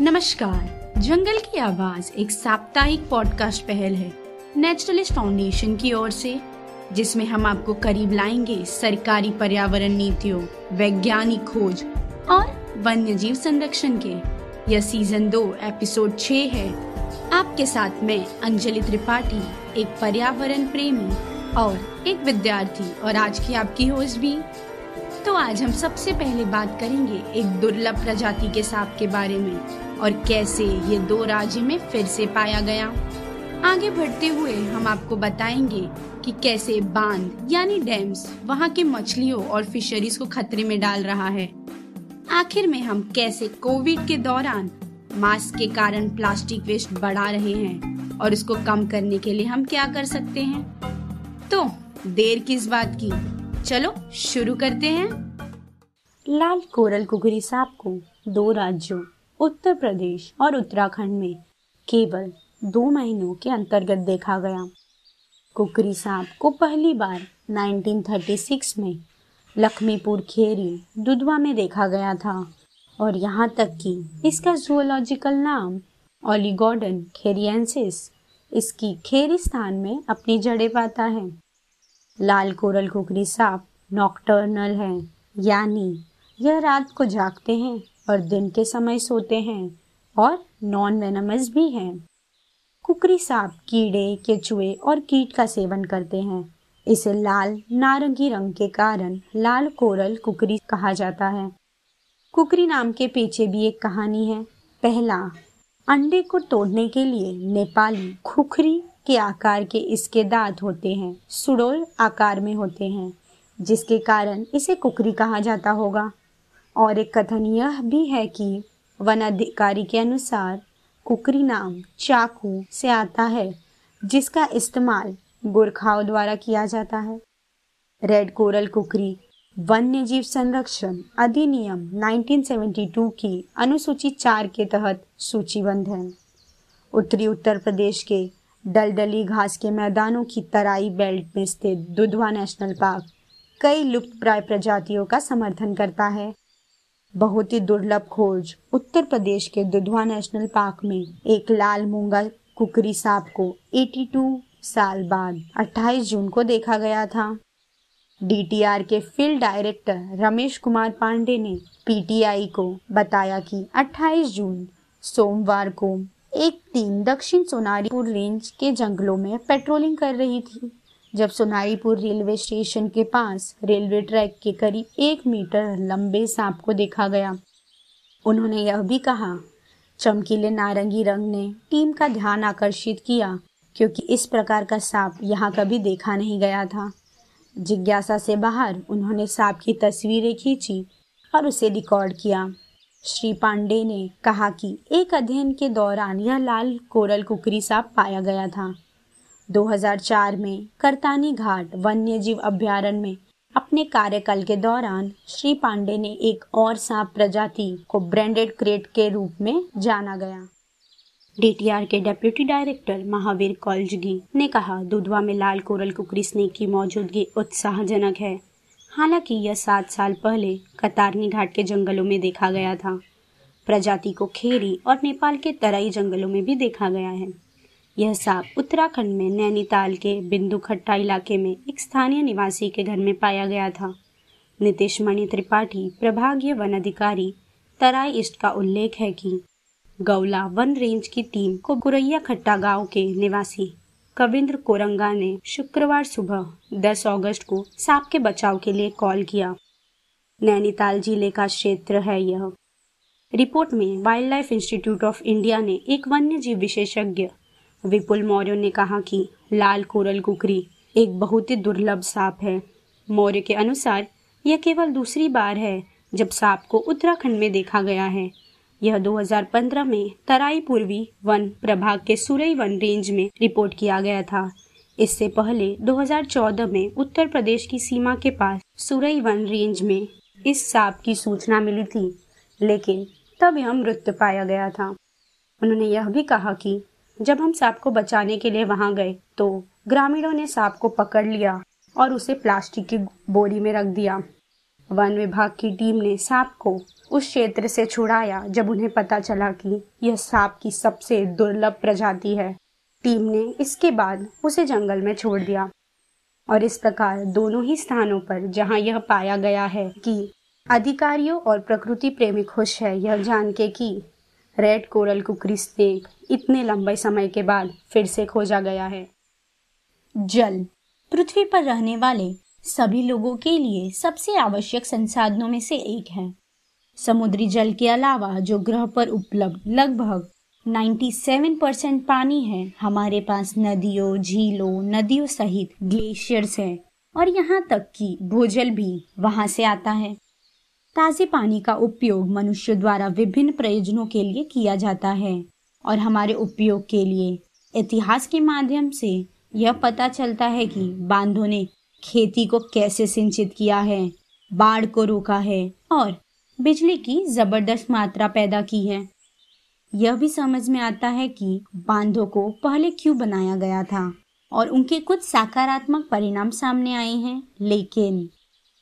नमस्कार। जंगल की आवाज़ एक साप्ताहिक पॉडकास्ट पहल है, नेचुरलिस्ट फाउंडेशन की ओर से, जिसमें हम आपको करीब लाएँगे सरकारी पर्यावरण नीतियों, वैज्ञानिक खोज और वन्य जीव संरक्षण के। यह सीज़न दो एपिसोड छ है। आपके साथ मैं, अंजलि त्रिपाठी, एक पर्यावरण प्रेमी और एक विद्यार्थी और आज की आपकी होस्ट भी। तो आज हम सबसे पहले बात करेंगे एक दुर्लभ प्रजाति के सांप के बारे में। और कैसे ये दो राज्य में फिर से पाया गया। आगे बढ़ते हुए हम आपको बताएँगे कि कैसे बाँध, यानी डैम्स, वहाँ के मछलियों और फिशरीज को खतरे में डाल रहा है। आखिर में हम कैसे कोविड के दौरान मास्क के कारण प्लास्टिक वेस्ट बढ़ा रहे हैं और इसको कम करने के लिए हम क्या कर सकते हैं? तो देर किस बात की? चलो, शुरू करते हैं। लाल कोरल कुगरी सांप को दो राज्यों उत्तर प्रदेश और उत्तराखंड में केवल दो महीनों के अंतर्गत देखा गया। कुकरी सांप को पहली बार 1936 में लखमीपुर खेरी, दुधवा में देखा गया था और यहाँ तक कि इसका जूलॉजिकल नाम ओलिगोडन खेरियंसिस इसकी खेरी स्थान में अपनी जड़ें पाता है। लाल कोरल कुकरी सांप नॉक्टर्नल है, यानी यह रात को जागते हैं। और दिन के समय सोते हैं और नॉन वेनमस भी हैं। कुकरी सांप कीड़े, केचुए और कीट का सेवन करते हैं। इसे लाल, नारंगी रंग के कारण लाल कोरल कुकरी कहा जाता है। कुकरी नाम के पीछे भी एक कहानी है। पहला, अंडे को तोड़ने के लिए नेपाली खुखरी के आकार के इसके दांत होते हैं। सुडोल आकार में होते हैं, जिसके कारण इसे कुकरी कहा जाता होगा। और एक कथन यह भी है कि वन अधिकारी के अनुसार कुकरी नाम चाकू से आता है, जिसका इस्तेमाल गुरखाओं द्वारा किया जाता है। रेड कोरल कुकरी वन्य जीव संरक्षण अधिनियम 1972 की अनुसूची चार के तहत सूचीबद्ध है। उत्तरी उत्तर प्रदेश के दलदली घास के मैदानों की तराई बेल्ट में स्थित दुधवा नेशनल पार्क कई लुप्त प्राय प्रजातियों का समर्थन करता है। बहुत ही दुर्लभ खोज। उत्तर प्रदेश के दुधवा नेशनल पार्क में एक लाल मूँगा कुकरी सांप को 82 साल बाद 28 जून को देखा गया था। डीटीआर के फ़ील्ड डायरेक्टर रमेश कुमार पांडे ने पीटीआई को बताया कि 28 जून सोमवार को एक टीम दक्षिण सोनारीपुर रेंज के जंगलों में पेट्रोलिंग कर रही थी। जब सोनाईपुर रेलवे स्टेशन के पास रेलवे ट्रैक के करीब एक मीटर लंबे सांप को देखा गया। उन्होंने यह भी कहा, चमकीले नारंगी रंग ने टीम का ध्यान आकर्षित किया, क्योंकि इस प्रकार का सांप यहाँ कभी देखा नहीं गया था। जिज्ञासा से बाहर उन्होंने सांप की तस्वीरें खींची और उसे रिकॉर्ड किया। श्री पांडे ने कहा कि एक अध्ययन के दौरान यह लाल कोरल कुकरी सांप पाया गया था। 2004 में करतानी घाट वन्य जीव अभ्यारण्य में अपने कार्यकाल के दौरान श्री पांडे ने एक और सांप प्रजाति को ब्रांडेड क्रेट के रूप में जाना गया। डीटीआर के डेप्यूटी डायरेक्टर महावीर कौलजगी ने कहा, दुधवा में लाल कोरल कुकरी स्नेक की मौजूदगी उत्साहजनक है। हालाँकि यह सात साल पहले कतारनी घाट के जंगलों में देखा गया था। प्रजाति को खेरी और नेपाल के तराई जंगलों में भी देखा गया है। यह सांप उत्तराखंड में नैनीताल के बिंदु खट्टा इलाके में एक स्थानीय निवासी के घर में पाया गया था। नीतीश मणि त्रिपाठी, प्रभागीय वन अधिकारी, तराई ईस्ट का उल्लेख है कि गौला वन रेंज की टीम को गुरैया खट्टा गाँव के निवासी कविंद्र कोरंगा ने शुक्रवार सुबह 10 अगस्त को सांप के बचाव के लिए कॉल किया। नैनीताल ज़िले का क्षेत्र है यह। रिपोर्ट में wildlife institute of India ने एक वन्य जीव विशेषज्ञ विपुल मौर्य ने कहा कि लाल कोरल कुकरी एक बहुत ही दुर्लभ सांप है। मौर्य के अनुसार, यह केवल दूसरी बार है जब सांप को उत्तराखंड में देखा गया है। यह 2015 में तराई पूर्वी वन प्रभाग के सुरई वन रेंज में रिपोर्ट किया गया था। इससे पहले 2014 में उत्तर प्रदेश की सीमा के पास सुरई वन रेंज में इस सांप की सूचना मिली थी, लेकिन तब यह मृत पाया गया था। उन्होंने यह भी कहा कि जब हम सांप को बचाने के लिए वहाँ गए तो ग्रामीणों ने सांप को पकड़ लिया और उसे प्लास्टिक की बोरी में रख दिया। वन विभाग की टीम ने सांप को उस क्षेत्र से छुड़ाया, जब उन्हें पता चला कि यह सांप की सबसे दुर्लभ प्रजाति है। टीम ने इसके बाद उसे जंगल में छोड़ दिया। और इस प्रकार दोनों ही स्थानों पर जहाँ यह पाया गया है कि अधिकारियों और प्रकृति प्रेमी खुश है, यह जान के कि रेड कोरल कुकरी स्नेक इतने लंबे समय के बाद फिर से खोजा गया है। जल, पृथ्वी पर रहने वाले सभी लोगों के लिए सबसे आवश्यक संसाधनों में से एक है। समुद्री जल के अलावा जो ग्रह पर उपलब्ध लगभग 97 परसेंट पानी है, हमारे पास नदियों, झीलों, नदियों सहित ग्लेशियर्स है और यहाँ तक कि भूजल भी वहाँ से आता है। ताजे पानी का उपयोग मनुष्य द्वारा विभिन्न प्रयोजनों के लिए किया जाता है और हमारे उपयोग के लिए इतिहास के माध्यम से यह पता चलता है कि बांधों ने खेती को कैसे सिंचित किया है, बाढ़ को रोका है और बिजली की ज़बरदस्त मात्रा पैदा की है। यह भी समझ में आता है कि बांधों को पहले क्यों बनाया गया था और उनके कुछ सकारात्मक परिणाम सामने आए हैं, लेकिन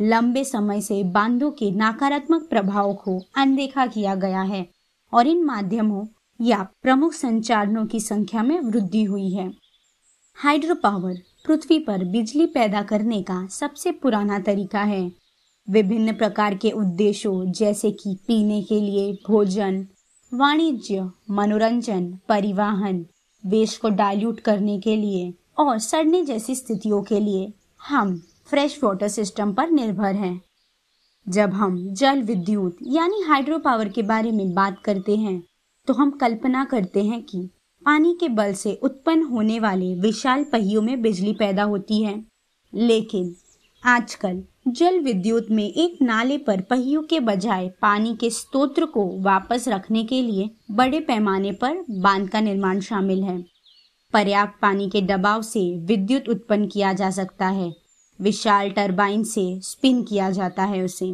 लंबे समय से बांधों के नकारात्मक प्रभाव को अनदेखा किया गया है और इन माध्यमों या प्रमुख संचालनों की संख्या में वृद्धि हुई है। हाइड्रो पावर पृथ्वी पर बिजली पैदा करने का सबसे पुराना तरीका है। विभिन्न प्रकार के उद्देश्यों जैसे कि पीने के लिए भोजन, वाणिज्य, मनोरंजन, परिवहन वेश को डाइल्यूट करने के लिए और सड़ने जैसी स्थितियों के लिए हम फ्रेश वाटर सिस्टम पर निर्भर हैं। जब हम जल विद्युत, यानी हाइड्रो पावर के बारे में बात करते हैं तो हम कल्पना करते हैं कि पानी के बल से उत्पन्न होने वाले विशाल पहियों में बिजली पैदा होती है। लेकिन आजकल जल विद्युत में एक नाले पर पहियों के बजाय पानी के स्तोत्र को वापस रखने के लिए बड़े पैमाने पर बाँध का निर्माण शामिल है। पर्याप्त पानी के दबाव से विद्युत उत्पन्न किया जा सकता है। विशाल टरबाइन से स्पिन किया जाता है उसे।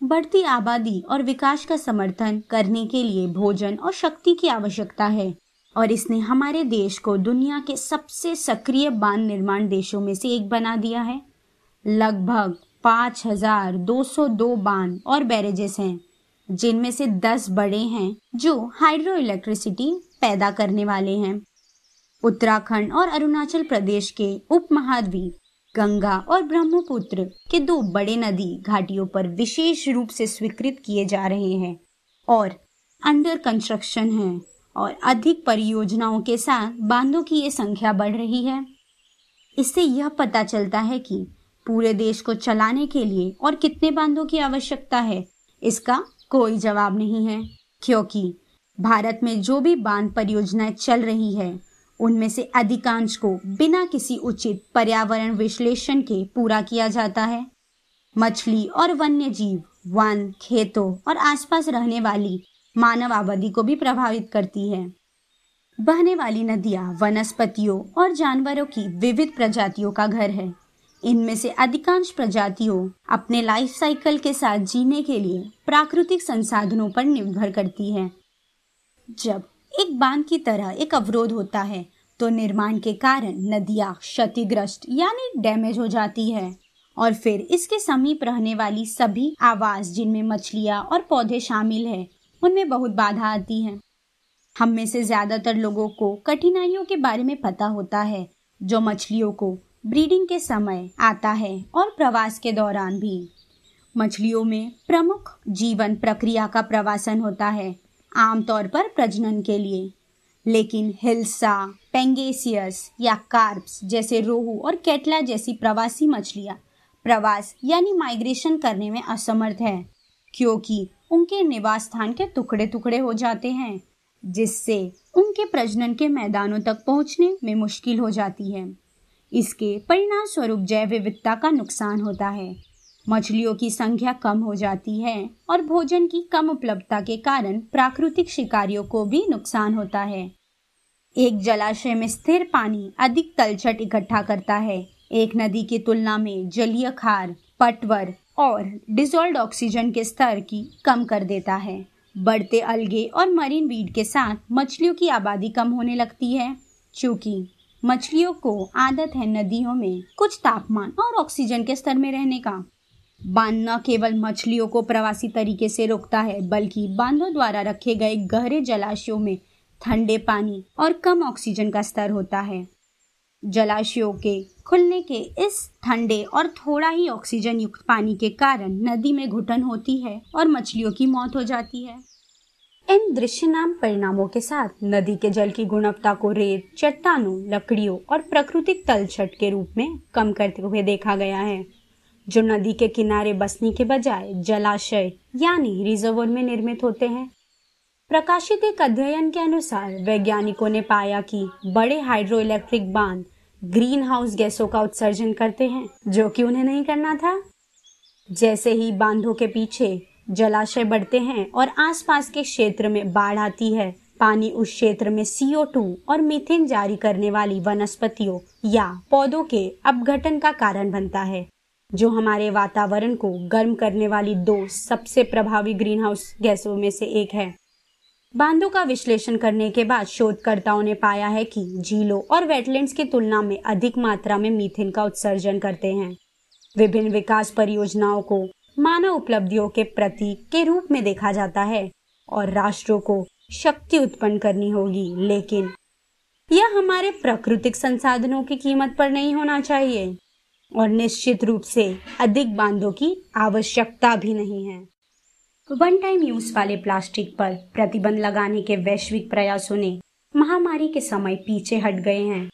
बढ़ती आबादी और विकास का समर्थन करने के लिए भोजन और शक्ति की आवश्यकता है, और इसने हमारे देश को दुनिया के सबसे सक्रिय बाँध निर्माण देशों में से एक बना दिया है। लगभग पाँच हज़ार दो सौ दो बाँध और बैरेजेस हैं, जिनमें से दस बड़े हैं जो हाइड्रो इलेक्ट्रिसिटी पैदा करने वाले हैं। उत्तराखंड और अरुणाचल प्रदेश के उप महाद्वीप गंगा और ब्रह्मपुत्र के दो बड़े नदी घाटियों पर विशेष रूप से स्वीकृत किए जा रहे हैं और अंडर कंस्ट्रक्शन है और अधिक परियोजनाओं के साथ बांधों की ये संख्या बढ़ रही है। इससे यह पता चलता है कि पूरे देश को चलाने के लिए और कितने बांधों की आवश्यकता है, इसका कोई जवाब नहीं है, क्योंकि भारत में जो भी बाँध परियोजनाएँ चल रही है उनमें से अधिकांश को बिना किसी उचित पर्यावरण विश्लेषण के पूरा किया जाता है। मछली और वन्य जीव वन, खेतों और आसपास रहने वाली मानव आबादी को भी प्रभावित करती है। बहने वाली नदियाँ, वनस्पतियों और जानवरों की विविध प्रजातियों का घर है। इनमें से अधिकांश प्रजातियों अपने लाइफ साइकिल के साथ जीने के लिए प्राकृतिक संसाधनों पर निर्भर करती है। जब एक बाँध की तरह एक अवरोध होता है तो निर्माण के कारण नदियाँ क्षतिग्रस्त यानी डैमेज हो जाती है। और फिर इसके समीप रहने वाली सभी आवास जिनमें मछलियाँ और पौधे शामिल है, उनमें बहुत बाधा आती है। हम में से ज़्यादातर लोगों को कठिनाइयों के बारे में पता होता है, जो मछलियों को ब्रीडिंग के समय आता है और प्रवास के दौरान भी। मछलियों में प्रमुख जीवन प्रक्रिया का प्रवासन होता है, आमतौर पर प्रजनन के लिए। लेकिन हिल्सा, पेंगेसियस या कार्प्स जैसे रोहू और केटला जैसी प्रवासी मछलियाँ प्रवास यानी माइग्रेशन करने में असमर्थ है, क्योंकि उनके निवास स्थान के टुकड़े टुकड़े हो जाते हैं, जिससे उनके प्रजनन के मैदानों तक पहुँचने में मुश्किल हो जाती है। इसके परिणाम स्वरूप जैव विविधता का नुकसान होता है। मछलियों की संख्या कम हो जाती है और भोजन की कम उपलब्धता के कारण प्राकृतिक शिकारियों को भी नुकसान होता है। एक जलाशय में स्थिर पानी अधिक तलछट इकट्ठा करता है। एक नदी की तुलना में जलीय खार, पटवर और डिजोल्ड ऑक्सीजन के स्तर की कम कर देता है। बढ़ते अलगे और मरीन वीड के साथ मछलियों की आबादी कम होने लगती है। चूँकि मछलियों को आदत है नदियों में कुछ तापमान और ऑक्सीजन के स्तर में रहने का। बाँध न केवल मछलियों को प्रवासी तरीके से रोकता है, बल्कि बांधों द्वारा रखे गए गहरे जलाशयों में ठंडे पानी और कम ऑक्सीजन का स्तर होता है। जलाशयों के खुलने के इस ठंडे और थोड़ा ही ऑक्सीजन युक्त पानी के कारण नदी में घुटन होती है और मछलियों की मौत हो जाती है। इन दृश्य नाम परिणामों के साथ नदी के जल की गुणवत्ता को रेत, चट्टानों, लकड़ियों और प्राकृतिक तलछट के रूप में कम करते हुए देखा गया है। जो नदी के किनारे बसने के बजाय जलाशय, यानी रिजर्वर में निर्मित होते हैं। प्रकाशित एक अध्ययन के अनुसार वैज्ञानिकों ने पाया कि बड़े हाइड्रो इलेक्ट्रिक बाँध ग्रीन हाउस गैसों का उत्सर्जन करते हैं, जो कि उन्हें नहीं करना था। जैसे ही बांधों के पीछे जलाशय बढ़ते हैं और आसपास के क्षेत्र में बाढ़ आती है, पानी उस क्षेत्र में सीओ और मीथेन जारी करने वाली वनस्पतियों या पौधों के अपघटन का कारण बनता है। जो हमारे वातावरण को गर्म करने वाली दो सबसे प्रभावी ग्रीन हाउस गैसों में से एक है। बांधों का विश्लेषण करने के बाद शोधकर्ताओं ने पाया है कि झीलों और वेटलैंड्स की तुलना में अधिक मात्रा में मीथेन का उत्सर्जन करते हैं। विभिन्न विकास परियोजनाओं को मानव उपलब्धियों के प्रतीक के रूप में देखा जाता है और राष्ट्रों को शक्ति उत्पन्न करनी होगी, लेकिन यह हमारे प्राकृतिक संसाधनों की कीमत पर नहीं होना चाहिए। और निश्चित रूप से अधिक बांधों की आवश्यकता भी नहीं है। वन टाइम यूज़ वाले प्लास्टिक पर प्रतिबंध लगाने के वैश्विक प्रयासों ने महामारी के समय पीछे हट गए हैं।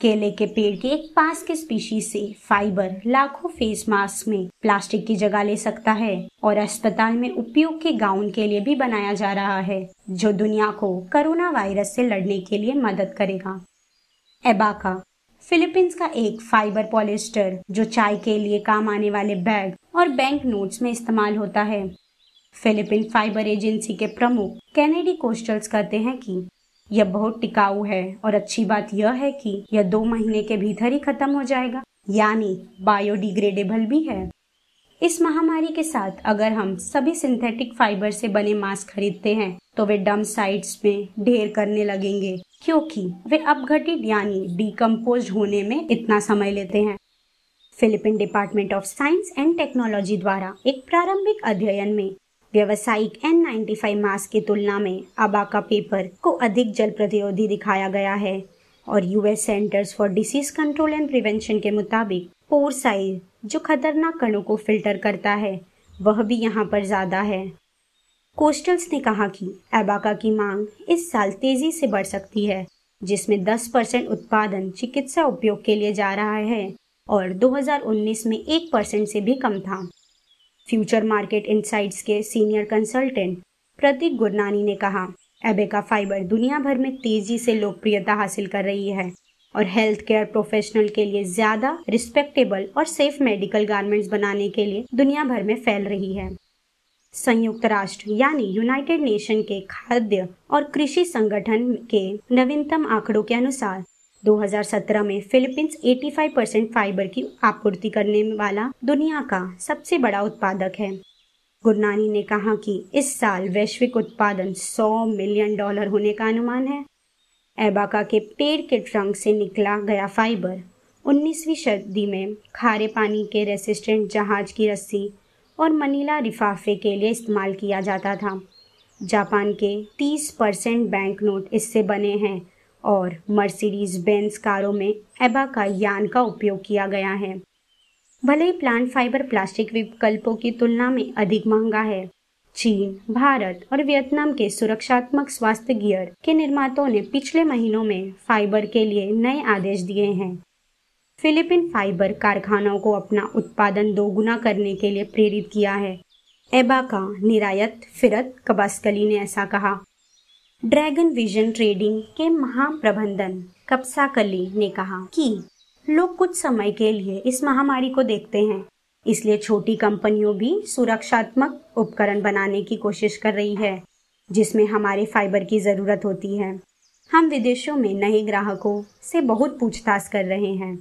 केले के पेड़ के एक पास के स्पीशीज से फाइबर लाखों फेस मास्क में प्लास्टिक की जगह ले सकता है और अस्पताल में उपयोग के गाउन के लिए भी बनाया जा रहा है, जो दुनिया को कोरोना वायरस से लड़ने के लिए मदद करेगा। एबाका फिलीपींस का एक फाइबर पॉलिस्टर जो चाय के लिए काम आने वाले बैग और बैंक नोट्स में इस्तेमाल होता है। फिलीपीन फाइबर एजेंसी के प्रमुख कैनेडी कोस्टल्स कहते हैं कि यह बहुत टिकाऊ है और अच्छी बात यह है कि यह दो महीने के भीतर ही खत्म हो जाएगा। यानी बायोडिग्रेडेबल भी है। इस महामारी के साथ अगर हम सभी सिंथेटिक फाइबर से बने मास्क खरीदते हैं तो वे डम साइट्स में ढेर करने लगेंगे, क्योंकि वे अपघटित यानी डिकम्पोज होने में इतना समय लेते हैं। Philippine department of science and technology द्वारा एक प्रारंभिक अध्ययन में व्यवसायिक N95 मास्क की तुलना में अबाका पेपर को अधिक जल प्रतिरोधी दिखाया गया है, और US centers for disease control and prevention के मुताबिक पोर साइज़ जो खतरनाक कणों को फ़िल्टर करता है, वह भी यहाँ पर ज़्यादा है। कोस्टल्स ने कहा कि एबाका की मांग इस साल तेज़ी से बढ़ सकती है, जिसमें 10 परसेंट उत्पादन चिकित्सा उपयोग के लिए जा रहा है और 2019 में 1 परसेंट से भी कम था। फ्यूचर मार्केट इनसाइट्स के सीनियर कंसल्टेंट प्रतीक गुरनानी ने कहा, एबेका फाइबर दुनिया भर में तेज़ी से लोकप्रियता हासिल कर रही है। और हेल्थ केयर प्रोफेशनल के लिए ज़्यादा रिस्पेक्टेबल और सेफ़ मेडिकल गारमेंट्स बनाने के लिए दुनिया भर में फैल रही है। संयुक्त राष्ट्र यानी यूनाइटेड नेशन के खाद्य और कृषि संगठन के नवीनतम आंकड़ों के अनुसार 2017 में फिलीपींस 85 परसेंट फाइबर की आपूर्ति करने वाला दुनिया का सबसे बड़ा उत्पादक है। गुरनानी ने कहा कि इस साल वैश्विक उत्पादन 100 मिलियन डॉलर होने का अनुमान है। एबाका के पेड़ के ट्रंक से निकला गया फाइबर 19वीं सदी में खारे पानी के रेसिस्टेंट जहाज़ की रस्सी और मनीला लिफाफे के लिए इस्तेमाल किया जाता था। जापान के 30 परसेंट बैंक नोट इससे बने हैं और मर्सिडीज बेंस कारों में एबा का यान का उपयोग किया गया है। भले ही प्लांट फाइबर प्लास्टिक विकल्पों की तुलना में अधिक महँगा है चीन, भारत और वियतनाम के सुरक्षात्मक स्वास्थ्य गियर के निर्माताओं ने पिछले महीनों में फाइबर के लिए नए आदेश दिए हैं। फिलिपिन फाइबर कारखानों को अपना उत्पादन दोगुना करने के लिए प्रेरित किया है। एबा का निरायत, फिरत, कबास्कली ने ऐसा कहा। ड्रैगन विजन ट्रेडिंग के महाप्रबंधन कप्साकली ने कहा कि लोग कुछ समय के लिए इस महामारी को देखते हैं। इसलिए छोटी कंपनियों भी सुरक्षात्मक उपकरण बनाने की कोशिश कर रही है, जिसमें हमारे फाइबर की ज़रूरत होती है। हम विदेशों में नए ग्राहकों से बहुत पूछताछ कर रहे हैं।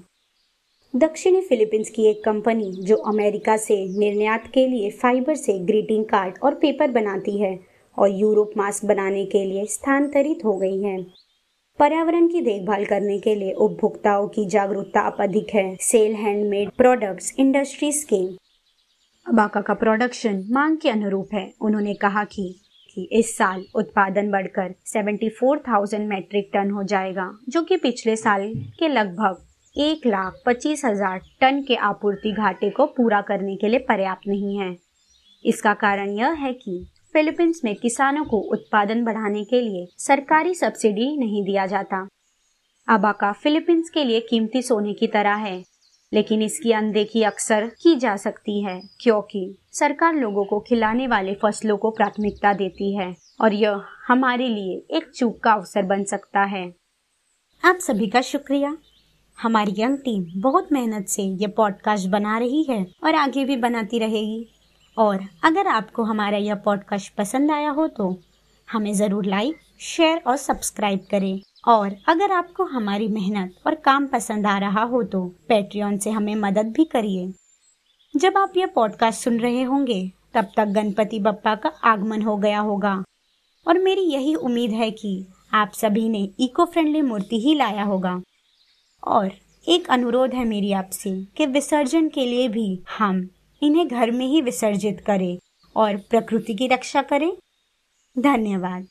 दक्षिणी फिलीपींस की एक कंपनी जो अमेरिका से निर्यात के लिए फाइबर से ग्रीटिंग कार्ड और पेपर बनाती है और यूरोप मास्क बनाने के लिए स्थानांतरित हो गई है। पर्यावरण की देखभाल करने के लिए उपभोक्ताओं की जागरूकता अब अधिक है। सेल हैंडमेड प्रोडक्ट्स इंडस्ट्रीज़ के अबाका का प्रोडक्शन मांग के अनुरूप है। उन्होंने कहा कि कि इस साल उत्पादन बढ़कर 74,000 मैट्रिक टन हो जाएगा जो कि पिछले साल के लगभग एक लाख पच्चीस हज़ार टन के आपूर्ति घाटे को पूरा करने के लिए पर्याप्त नहीं है। इसका कारण यह है कि फिलीपींस में किसानों को उत्पादन बढ़ाने के लिए सरकारी सब्सिडी नहीं दिया जाता। अबाका फिलीपींस के लिए कीमती सोने की तरह है, लेकिन इसकी अनदेखी अक्सर की जा सकती है, क्योंकि सरकार लोगों को खिलाने वाले फ़सलों को प्राथमिकता देती है, और यह हमारे लिए एक चूक का अवसर बन सकता है। आप सभी का शुक्रिया। हमारी यंग टीम बहुत मेहनत से ये पॉडकास्ट बना रही है और आगे भी बनाती रहेगी। और अगर आपको हमारा यह पॉडकास्ट पसंद आया हो तो हमें ज़रूर लाइक शेयर और सब्सक्राइब करें। और अगर आपको हमारी मेहनत और काम पसंद आ रहा हो तो पेट्रियन से हमें मदद भी करिए। जब आप यह पॉडकास्ट सुन रहे होंगे, तब तक गणपति बप्पा का आगमन हो गया होगा। और मेरी यही उम्मीद है कि आप सभी ने इको फ्रेंडली मूर्ति ही लाया होगा। और एक अनुरोध है मेरी आपसे कि विसर्जन के लिए भी हम इन्हें घर में ही विसर्जित करें और प्रकृति की रक्षा करें। धन्यवाद।